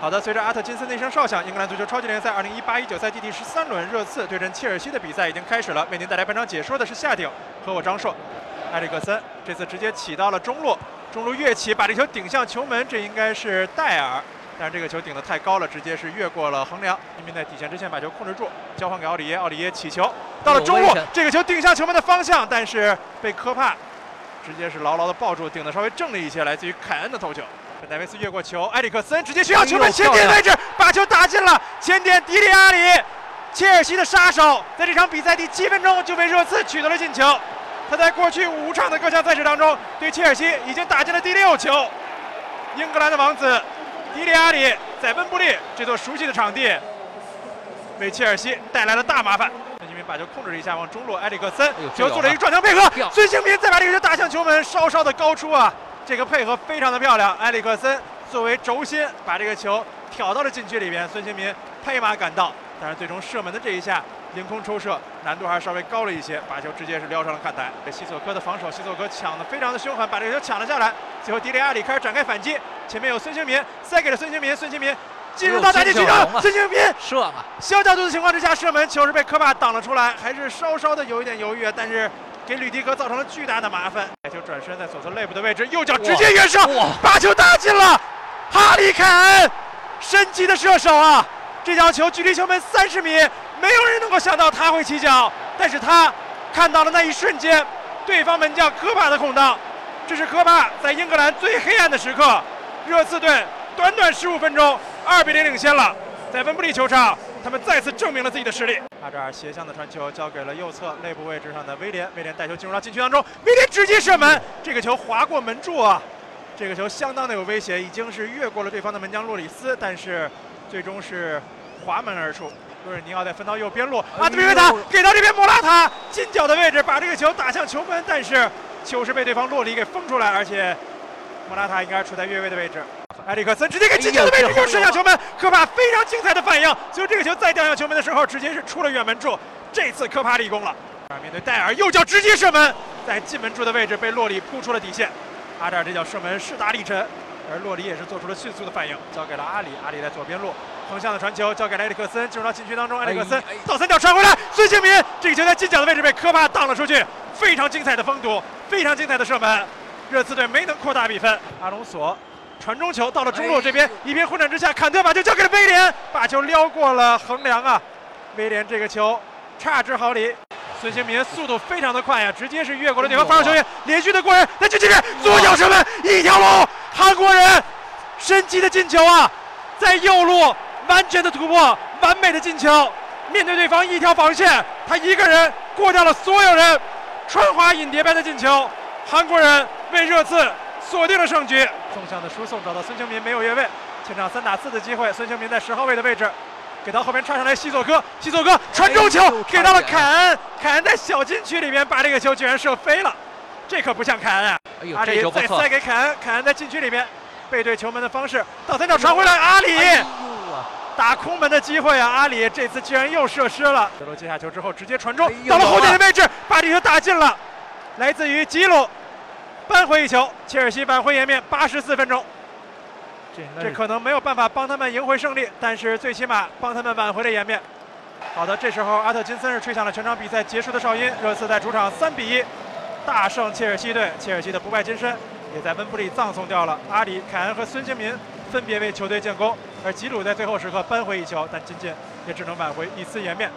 好的，随着阿特金森的一声哨响，英格兰足球超级联赛2018-19赛季第十三轮热刺对阵切尔西的比赛已经开始了。为您带来本场解说的是夏鼎和我张硕。埃里克森这次直接起到了中路，中路跃起把这球顶向球门，这应该是戴尔，但是这个球顶得太高了，直接是越过了横梁，因为在底线之前把球控制住，交换给奥里耶，奥里耶起球到了中路，这个球顶向球门的方向，但是被科帕直接是牢牢的抱住，顶得稍微正了一些，来自于凯恩的头球。戴维斯越过球，埃里克森直接需要球门前点位置，把球打进了前点。迪里阿里，切尔西的杀手，在这场比赛第七分钟就被热刺取得了进球。他在过去五场的各项赛事当中，对切尔西已经打进了第六球。英格兰的王子迪里阿里在温布利这座熟悉的场地，为切尔西带来了大麻烦。孙兴民把球控制了一下，往中路，埃里克森球做了一个撞墙配合，孙兴民再把这个球打向球门，稍稍的高出啊。这个配合非常的漂亮，埃里克森作为轴心把这个球挑到了禁区里边，孙兴民拍马赶到，但是最终射门的这一下凌空抽射难度还是稍微高了一些，把球直接是撩上了看台。这西索科的防守，西索科抢的非常的凶狠，把这个球抢了下来。最后迪里阿里开始展开反击，前面有孙兴民塞给了孙兴民，孙兴民进入到大禁区中，孙兴民射嘛，小角度的情况之下射门，球是被科帕挡了出来，还是稍稍的有一点犹豫，但是。给吕迪格造成了巨大的麻烦。球转身在左侧肋部的位置，右脚直接远射，把球打进了。哈里凯恩，神级的射手啊！这脚球距离球门三十米，没有人能够想到他会起脚，但是他看到了那一瞬间，对方门将科帕的空档。这是科帕在英格兰最黑暗的时刻，热刺队短短十五分钟二比零领先了，在温布利球场。他们再次证明了自己的实力。阿扎尔斜向的传球交给了右侧内部位置上的威廉，威廉带球进入到禁区当中，威廉直接射门，这个球划过门柱啊！这个球相当的有威胁，已经是越过了对方的门将洛里斯，但是最终是滑门而出。洛尔尼奥在分到右边路，阿德比维塔给到这边莫拉塔近角的位置，把这个球打向球门，但是球是被对方洛里给封出来，而且莫拉塔应该处在越位的位置。埃里克森直接给进球的位置又射向球门，科帕非常精彩的反应，最后这个球再掉向球门的时候，直接是出了远门柱。这次科帕立功了，面对戴尔右脚直接射门，在进门柱的位置被洛里扑出了底线。阿扎尔这脚射门势大力沉，而洛里也是做出了迅速的反应，交给了阿里。阿里在左边路横向的传球交给了埃里克森，进入到禁区当中。埃里克森倒三角传回来，孙兴民这个球在近角的位置被科帕挡了出去，非常精彩的封堵，非常精彩的射门，热刺队没能扩大比分。阿隆索。传中球到了中路这边，一边混战之下，坎特把球交给了威廉，把球撩过了横梁啊！威廉这个球差之毫厘，孙兴民速度非常的快呀，直接是越过了对方防守球员，连续的过人，在禁区里左脚射门，一条龙，韩国人神奇的进球啊！在右路完全的突破，完美的进球，面对对方一条防线，他一个人过掉了所有人，穿花引蝶般的进球，韩国人为热刺。锁定了胜局，纵向的输送找到孙兴民没有越位，前场三打四的机会，孙兴民在十号位的位置，给到后边插上来西索科，西索科传中球给到了凯恩，凯恩在小禁区里面把这个球居然射飞了，这可不像凯恩啊！阿里再塞给凯恩，凯恩在禁区里面背对球门的方式，倒三角传回来，阿里打空门的机会啊！阿里这次居然又射失了，德罗接下球之后直接传中，到了后点的位置，把这球打进了，来自于吉鲁。扳回一球，切尔西挽回颜面。八十四分钟，这可能没有办法帮他们赢回胜利，但是最起码帮他们挽回了颜面。好的，这时候阿特金森是吹响了全场比赛结束的哨音。热刺在主场三比一大胜切尔西队，切尔西的不败金身也在温布利葬送掉了。阿里、凯恩和孙兴民分别为球队建功，而吉鲁在最后时刻扳回一球，但仅仅也只能挽回一丝颜面。